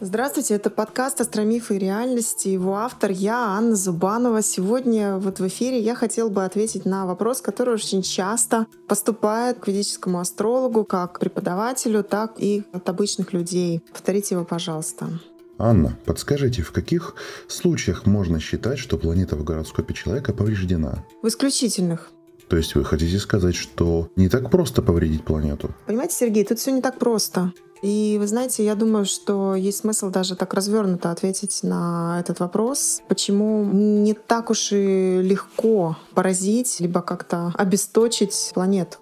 Здравствуйте, это подкаст «Астромифы и реальности». Его автор я, Анна Зубанова. Сегодня вот в эфире я хотела бы ответить на вопрос, который очень часто поступает к ведическому астрологу, как преподавателю, так и от обычных людей. Повторите его, пожалуйста. Анна, подскажите, в каких случаях можно считать, что планета в гороскопе человека повреждена? В исключительных. То есть вы хотите сказать, что не так просто повредить планету? Понимаете, Сергей, тут все не так просто. И вы знаете, я думаю, что есть смысл даже так развернуто ответить на этот вопрос, почему не так уж и легко поразить, либо как-то обесточить планету.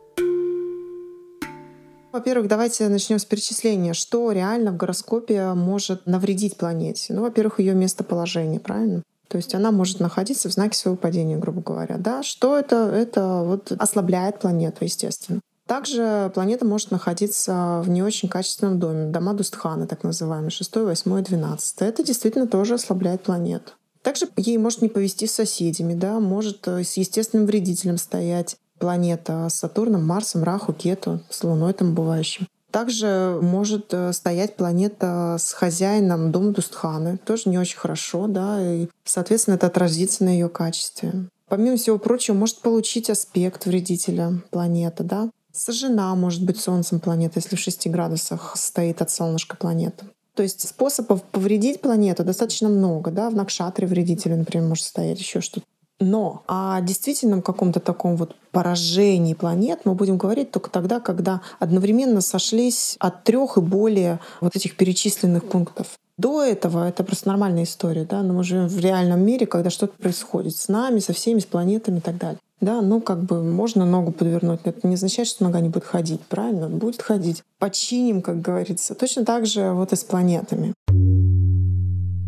Во-первых, давайте начнем с перечисления. Что реально в гороскопе может навредить планете? Ну, во-первых, ее местоположение, правильно? То есть она может находиться в знаке своего падения, грубо говоря. Да? Что это? Это вот ослабляет планету, естественно. Также планета может находиться в не очень качественном доме, дома Дустхана, так называемые, 6, 8, 12. Это действительно тоже ослабляет планету. Также ей может не повести с соседями, да, может э, с естественным вредителем стоять планета с Сатурном, Марсом, Раху, Кету, с Луной там бывающим. Также может э, стоять планета с хозяином дома Дустханы. Тоже не очень хорошо, да, и, соответственно, это отразится на ее качестве. Помимо всего прочего, может получить аспект вредителя планеты, да. Сожжена может быть Солнцем планета, если в 6 градусах стоит от солнышка планета. То есть способов повредить планету достаточно много. Да? В Накшатре вредителю, например, может стоять еще что-то. Но о действительном каком-то таком вот поражении планет мы будем говорить только тогда, когда одновременно сошлись от трех и более вот этих перечисленных пунктов. До этого это просто нормальная история, да, но мы живем в реальном мире, когда что-то происходит с нами, со всеми, с планетами и так далее. Да, ну как бы можно ногу подвернуть, но это не означает, что нога не будет ходить, правильно? Будет ходить. Починим, как говорится. Точно так же вот и с планетами.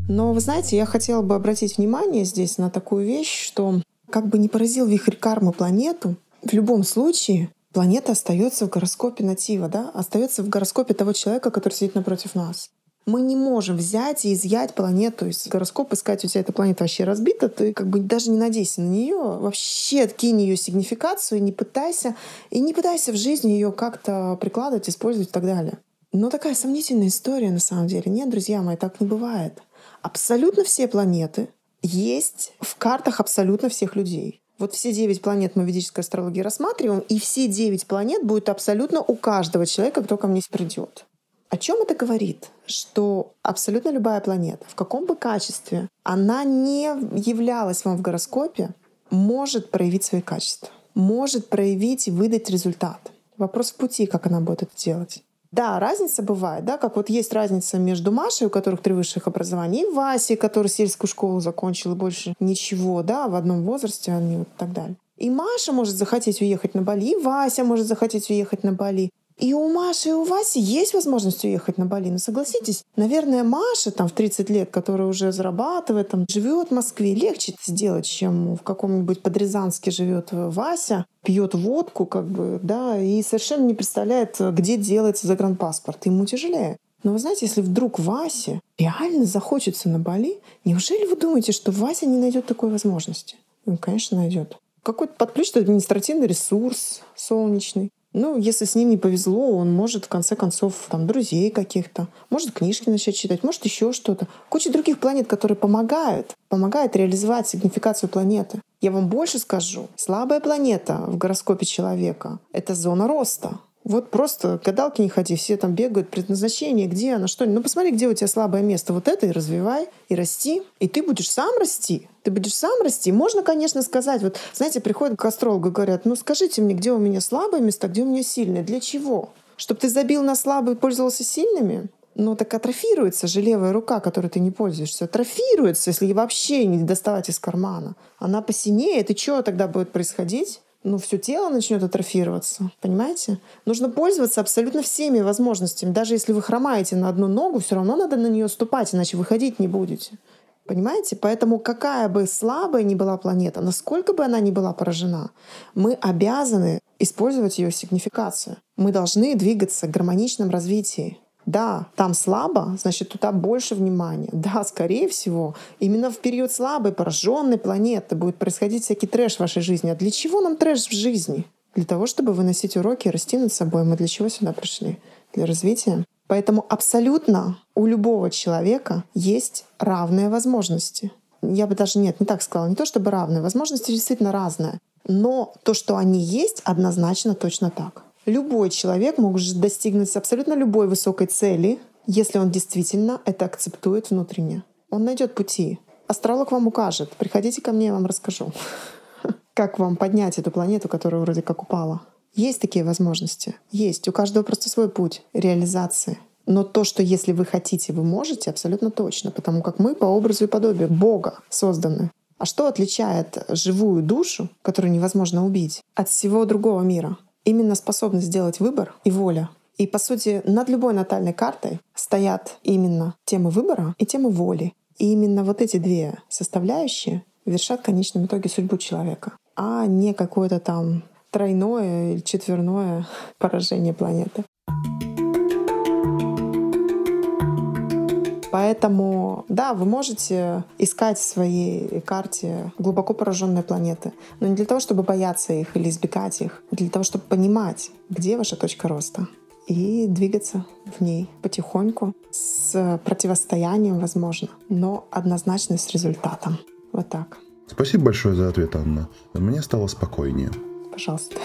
Но вы знаете, я хотела бы обратить внимание здесь на такую вещь, что как бы не поразил вихрь кармы планету, в любом случае планета остается в гороскопе натива, да, остается в гороскопе того человека, который сидит напротив нас мы не можем взять и изъять планету из гороскопа, сказать, у тебя эта планета вообще разбита, ты как бы даже не надейся на нее, вообще откинь ее сигнификацию, не пытайся, и не пытайся в жизни ее как-то прикладывать, использовать и так далее. Но такая сомнительная история на самом деле. Нет, друзья мои, так не бывает. Абсолютно все планеты есть в картах абсолютно всех людей. Вот все девять планет мы в ведической астрологии рассматриваем, и все девять планет будут абсолютно у каждого человека, кто ко мне придет. О чем это говорит? Что абсолютно любая планета, в каком бы качестве она не являлась вам в гороскопе, может проявить свои качества, может проявить и выдать результат. Вопрос в пути, как она будет это делать. Да, разница бывает, да, как вот есть разница между Машей, у которых три высших образования, и Васей, который сельскую школу закончил и больше ничего, да, в одном возрасте они вот и так далее. И Маша может захотеть уехать на Бали, и Вася может захотеть уехать на Бали. И у Маши, и у Васи есть возможность уехать на Бали. Но согласитесь, наверное, Маша там в 30 лет, которая уже зарабатывает, там, живет в Москве, легче это сделать, чем в каком-нибудь Подрезанске живет Вася, пьет водку, как бы, да, и совершенно не представляет, где делается загранпаспорт. Ему тяжелее. Но вы знаете, если вдруг Васе реально захочется на Бали, неужели вы думаете, что Вася не найдет такой возможности? Он, конечно, найдет. Какой-то подключит административный ресурс солнечный. Ну, если с ним не повезло, он может, в конце концов, там, друзей каких-то, может книжки начать читать, может еще что-то. Куча других планет, которые помогают, помогают реализовать сигнификацию планеты. Я вам больше скажу. Слабая планета в гороскопе человека — это зона роста. Вот просто гадалки не ходи, все там бегают, предназначение, где оно, что. Ну посмотри, где у тебя слабое место. Вот это и развивай, и расти. И ты будешь сам расти. Ты будешь сам расти. Можно, конечно, сказать, вот, знаете, приходят к астрологу и говорят, ну скажите мне, где у меня слабые места, где у меня сильные. Для чего? Чтобы ты забил на слабые и пользовался сильными? Ну так атрофируется же левая рука, которой ты не пользуешься. Атрофируется, если вообще не доставать из кармана. Она посинеет, и что тогда будет происходить? Ну, все тело начнет атрофироваться. Понимаете? Нужно пользоваться абсолютно всеми возможностями. Даже если вы хромаете на одну ногу, все равно надо на нее ступать, иначе вы ходить не будете. Понимаете? Поэтому какая бы слабая ни была планета, насколько бы она ни была поражена, мы обязаны использовать ее сигнификацию. Мы должны двигаться к гармоничном развитии. Да, там слабо, значит, туда больше внимания. Да, скорее всего, именно в период слабой, пораженной планеты будет происходить всякий трэш в вашей жизни. А для чего нам трэш в жизни? Для того, чтобы выносить уроки и расти над собой. Мы для чего сюда пришли? Для развития. Поэтому абсолютно у любого человека есть равные возможности. Я бы даже нет, не так сказала, не то чтобы равные, возможности действительно разные. Но то, что они есть, однозначно точно так. Любой человек может достигнуть абсолютно любой высокой цели, если он действительно это акцептует внутренне. Он найдет пути. Астролог вам укажет. Приходите ко мне, я вам расскажу, как вам поднять эту планету, которая вроде как упала. Есть такие возможности. Есть. У каждого просто свой путь реализации. Но то, что если вы хотите, вы можете, абсолютно точно, потому как мы по образу и подобию Бога созданы. А что отличает живую душу, которую невозможно убить, от всего другого мира? Именно способность сделать выбор и воля. И, по сути, над любой натальной картой стоят именно темы выбора и темы воли. И именно вот эти две составляющие вершат в конечном итоге судьбу человека, а не какое-то там тройное или четверное поражение планеты. Поэтому, да, вы можете искать в своей карте глубоко пораженные планеты, но не для того, чтобы бояться их или избегать их, а для того, чтобы понимать, где ваша точка роста и двигаться в ней потихоньку, с противостоянием, возможно, но однозначно с результатом. Вот так. Спасибо большое за ответ, Анна. Мне стало спокойнее. Пожалуйста.